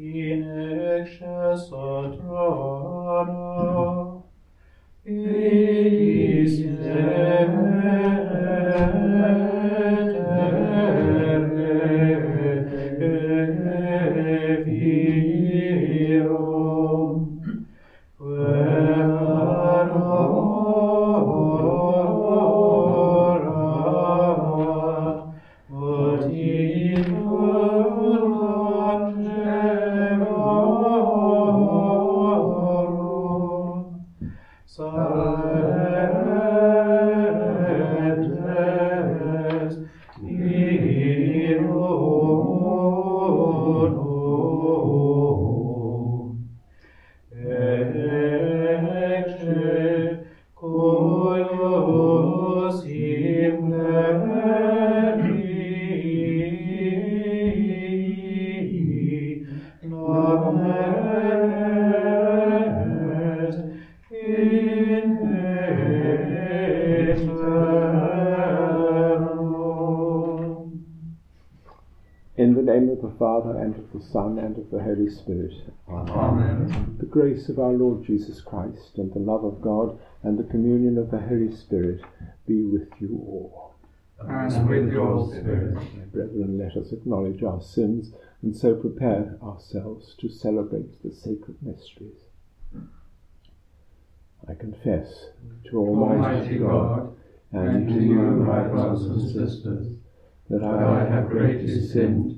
in excesso the Son, and of the Holy Spirit. Amen. The grace of our Lord Jesus Christ, and the love of God, and the communion of the Holy Spirit be with you all. And with your spirit. My brethren, let us acknowledge our sins, and so prepare ourselves to celebrate the sacred mysteries. I confess to Almighty God, and to you, my brothers and sisters, that that I have greatly sinned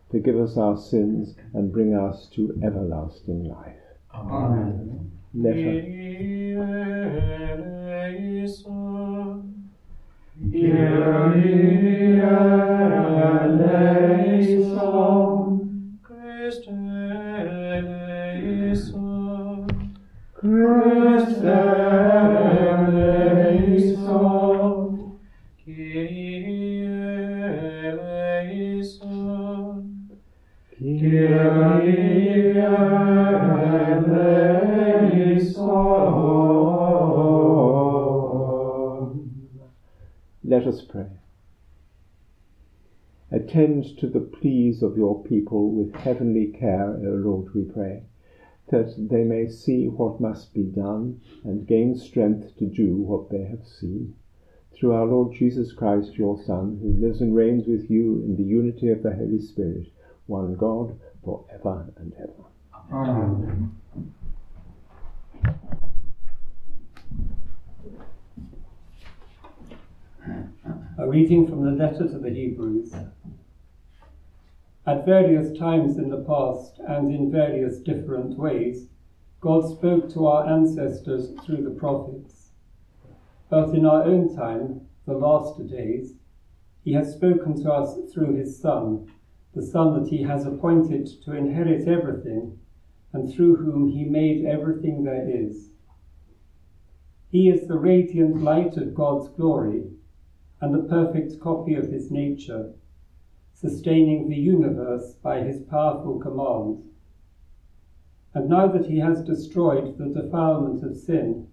forgive us our sins, and bring us to everlasting life. Amen. Let Attend to the pleas of your people with heavenly care, O Lord, we pray, that they may see what must be done and gain strength to do what they have seen. Through our Lord Jesus Christ, your Son, who lives and reigns with you in the unity of the Holy Spirit, one God, for ever and ever. Amen. A reading from the letter to the Hebrews. At various times in the past and in various different ways, God spoke to our ancestors through the prophets. But in our own time, the last days, He has spoken to us through His Son, the Son that He has appointed to inherit everything, and through whom He made everything there is. He is the radiant light of God's glory and the perfect copy of his nature, sustaining the universe by his powerful command. And now that he has destroyed the defilement of sin,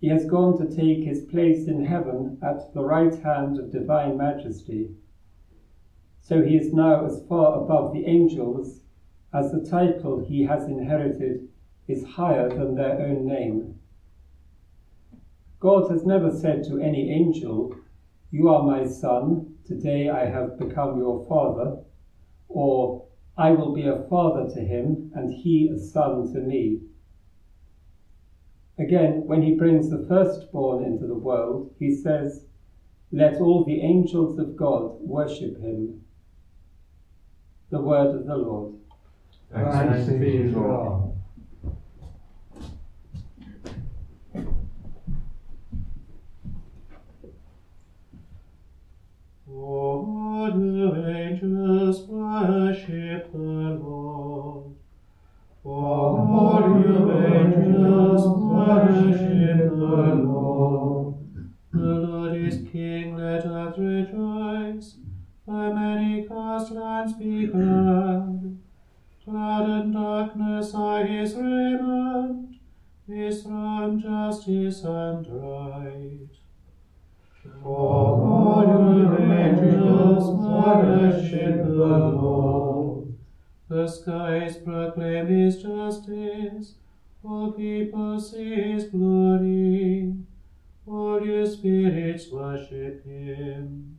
he has gone to take his place in heaven at the right hand of divine majesty. So he is now as far above the angels as the title he has inherited is higher than their own name. God has never said to any angel, You are my son, today I have become your father, or I will be a father to him, and he a son to me. Again, when he brings the firstborn into the world, he says, Let all the angels of God worship him. The word of the Lord. Thanks be to God. Lord, do angels worship the Lord? O Lord, you angels worship the Lord. The Lord is King, let us rejoice. The many cast lands be angels worship the Lord. The skies proclaim his justice, all people see his glory. All your spirits worship him.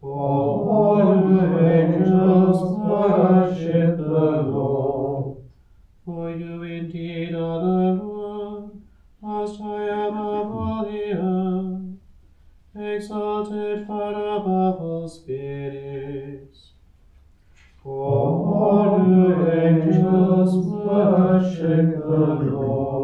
All you angels worship the Lord. For you indeed are the Lord, most high exalted far above all spirits. For all you angels worship the Lord.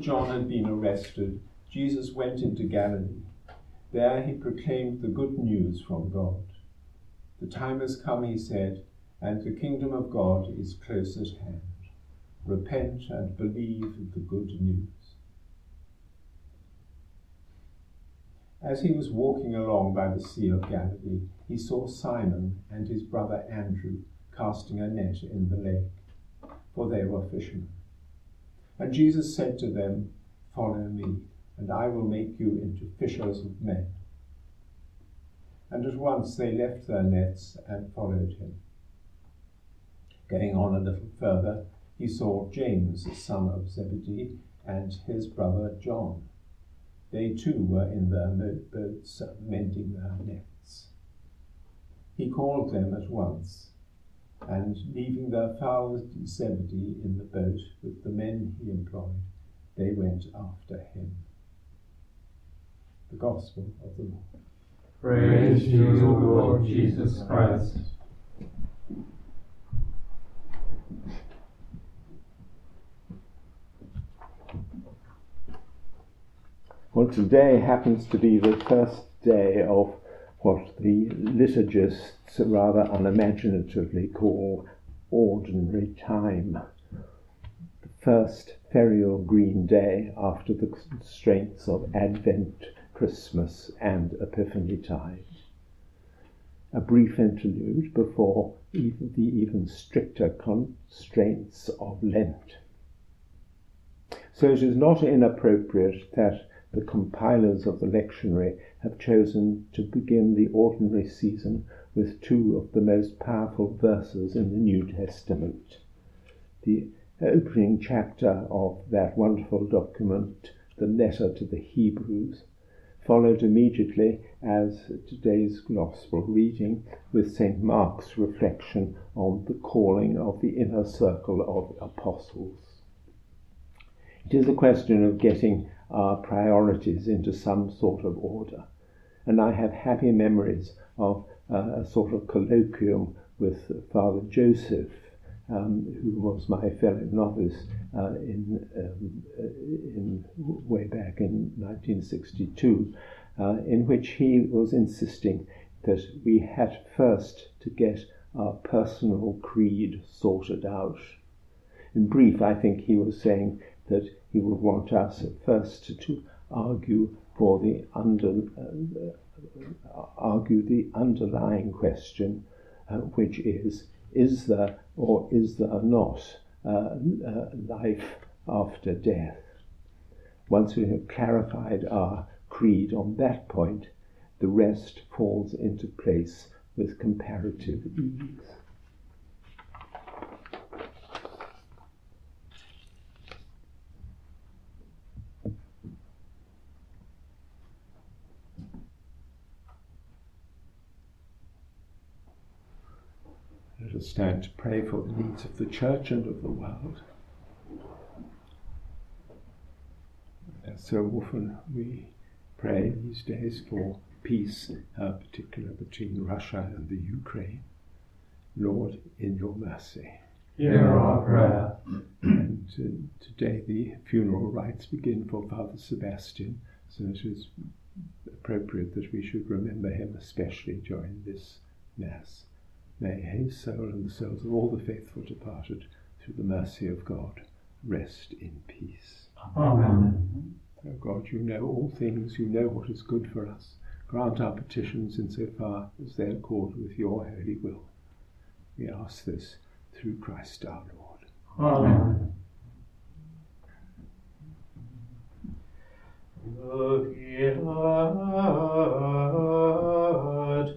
John had been arrested, Jesus went into Galilee. There he proclaimed the good news from God. The time has come, he said, and the kingdom of God is close at hand. Repent and believe the good news. As he was walking along by the Sea of Galilee, he saw Simon and his brother Andrew casting a net in the lake, for they were fishermen. And Jesus said to them, Follow me, and I will make you into fishers of men. And at once they left their nets and followed him. Going on a little further, he saw James, the son of Zebedee, and his brother John. They too were in their boats mending their nets. He called them at once, and leaving their father Zebedee in the boat with the men he employed, they went after him. The Gospel of the Lord. Praise to you, Lord Jesus Christ. Well, today happens to be the first day of what the liturgists rather unimaginatively call ordinary time. The first ferial green day after the constraints of Advent, Christmas, and Epiphany tide. A brief interlude before even the even stricter constraints of Lent. So it is not inappropriate that the compilers of the lectionary have chosen to begin the ordinary season with two of the most powerful verses in the New Testament. The opening chapter of that wonderful document, the letter to the Hebrews, followed immediately as today's Gospel reading with St. Mark's reflection on the calling of the inner circle of apostles. It is a question of getting our priorities into some sort of order. And I have happy memories of uh, a sort of colloquium with Father Joseph, um, who was my fellow novice uh, in, um, uh, in way back in 1962, uh, in which he was insisting that we had first to get our personal creed sorted out. In brief, I think he was saying that he would want us first to argue for the under, uh, argue the underlying question, uh, which is is there or is there not uh, uh, life after death? Once we have clarified our creed on that point, the rest falls into place with comparative ease. Let us stand to pray for the needs of the church and of the world. As so often we pray these days for peace, uh, particularly between Russia and the Ukraine. Lord, in your mercy. Hear our prayer. And uh, today the funeral rites begin for Father Sebastian, so it is appropriate that we should remember him especially during this Mass. May his soul and the souls of all the faithful departed, through the mercy of God, rest in peace. Amen. O God, you know all things, you know what is good for us. Grant our petitions in so far as they accord with your holy will. We ask this through Christ our Lord. Amen. Omnis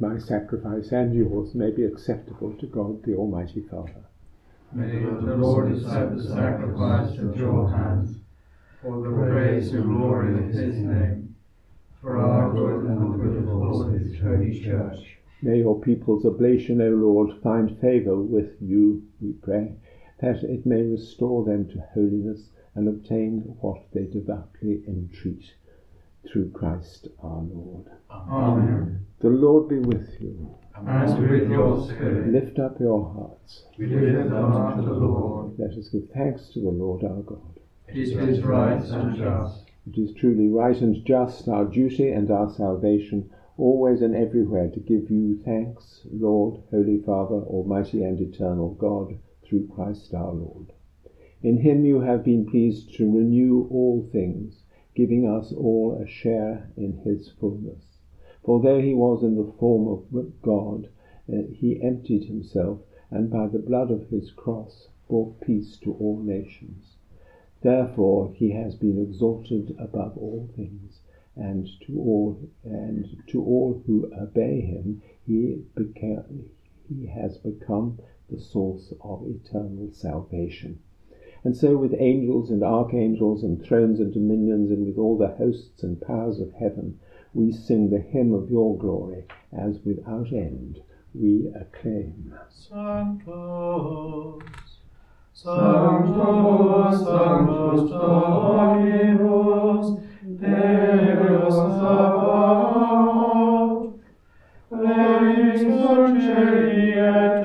that my sacrifice and yours may be acceptable to God the Almighty Father. May the Lord accept the sacrifice at your hands, for the praise and glory of his name, for our good and the good of all his holy church. May your people's oblation, O Lord, find favour with you, we pray, that it may restore them to holiness and obtain what they devoutly entreat. Through Christ our Lord. Amen. The Lord be with you. And with your spirit, Lift up your hearts. we lift them up to the Lord. Let us give thanks to the Lord our God. It is right and just. It is truly right and just, our duty and our salvation, always and everywhere to give you thanks, Lord, Holy Father, Almighty and eternal God, through Christ our Lord. In him you have been pleased to renew all things, giving us all a share in his fullness. For though he was in the form of God, uh, he emptied himself, and by the blood of his cross brought peace to all nations. Therefore he has been exalted above all things, and to all and to all who obey him he became, he has become the source of eternal salvation. And so with angels and archangels and thrones and dominions and with all the hosts and powers of heaven we sing the hymn of your glory as without end we acclaim. Sanctus, Sanctus, Sanctus Dominus, Deus Sabaoth, Levis Celi et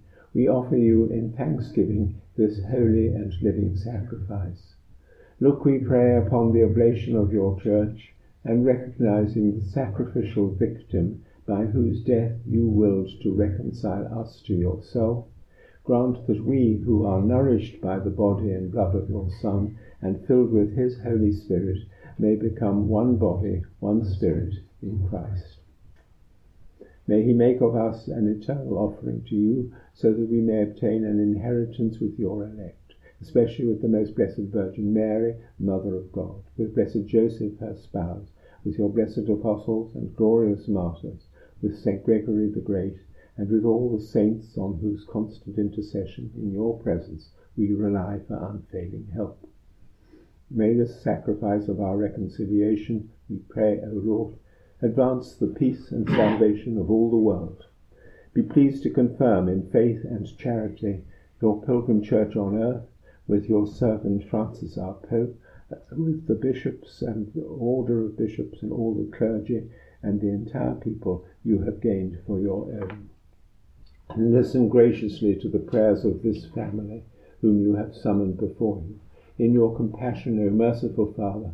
we offer you in thanksgiving this holy and living sacrifice. Look, we pray, upon the oblation of your church, and recognizing the sacrificial victim by whose death you willed to reconcile us to yourself, grant that we, who are nourished by the body and blood of your Son, and filled with his Holy Spirit, may become one body, one spirit in Christ. May he make of us an eternal offering to you, so that we may obtain an inheritance with your elect, especially with the most blessed Virgin Mary, Mother of God, with blessed Joseph, her spouse, with your blessed apostles and glorious martyrs, with St. Gregory the Great, and with all the saints on whose constant intercession in your presence we rely for unfailing help. May this sacrifice of our reconciliation, we pray, O Lord, advance the peace and salvation of all the world. Be pleased to confirm in faith and charity your pilgrim church on earth, with your servant Francis our Pope, with the bishops and the order of bishops and all the clergy and the entire people you have gained for your own. And listen graciously to the prayers of this family, whom you have summoned before you. In your compassion, O merciful Father,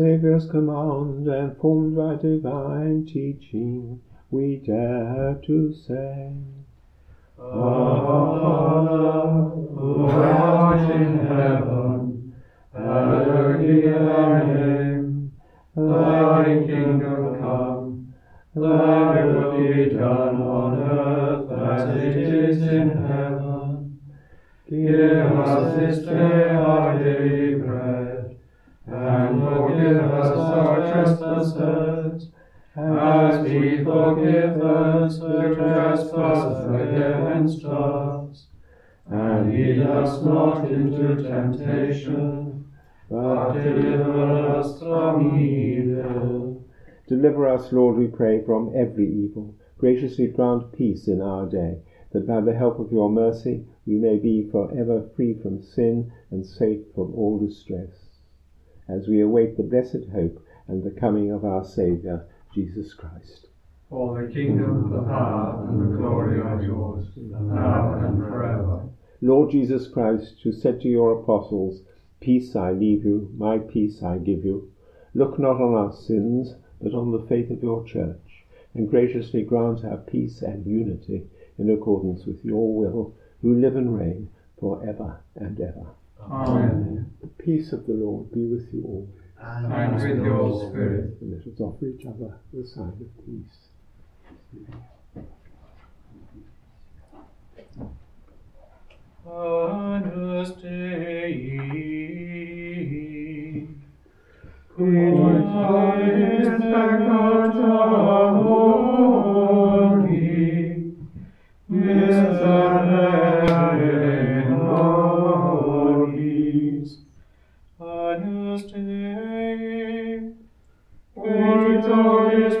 Saviour's command and formed by divine teaching, we dare to say, Our Father, who art in heaven, hallowed be thy name. Thy kingdom come, thy will be done on earth as it is in heaven. Give us this day our daily bread, and forgive us our trespasses, as we forgive those who trespass against us. And lead us not into temptation, but deliver us from evil. Deliver us, Lord, we pray, from every evil. Graciously grant peace in our day, that by the help of your mercy we may be for ever free from sin and safe from all distress. As we await the blessed hope and the coming of our Saviour, Jesus Christ. For the kingdom, the power, and the glory are yours, now and forever. Lord Jesus Christ, who said to your apostles, Peace I leave you, my peace I give you, look not on our sins, but on the faith of your church, and graciously grant our peace and unity in accordance with your will, who live and reign for ever and ever. Amen. The peace of the Lord be with you all. And with your spirit. And let us offer each other the sign of peace. Agnus Dei, Quid est peccata mundi, miserere Agnus Dei, Quid est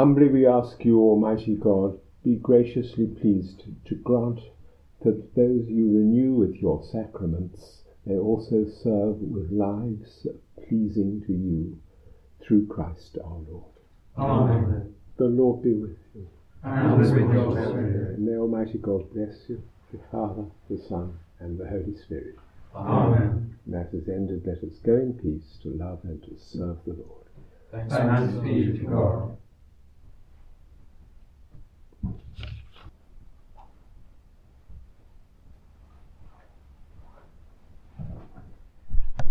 Humbly we ask you, Almighty God, be graciously pleased to grant that those you renew with your sacraments may also serve with lives pleasing to you through Christ our Lord. Amen. The Lord be with you. And with your spirit. And may Almighty God bless you, the Father, the Son, and the Holy Spirit. Amen. Matters ended, let us go in peace to love and to serve the Lord. Thanks Thanks be to God.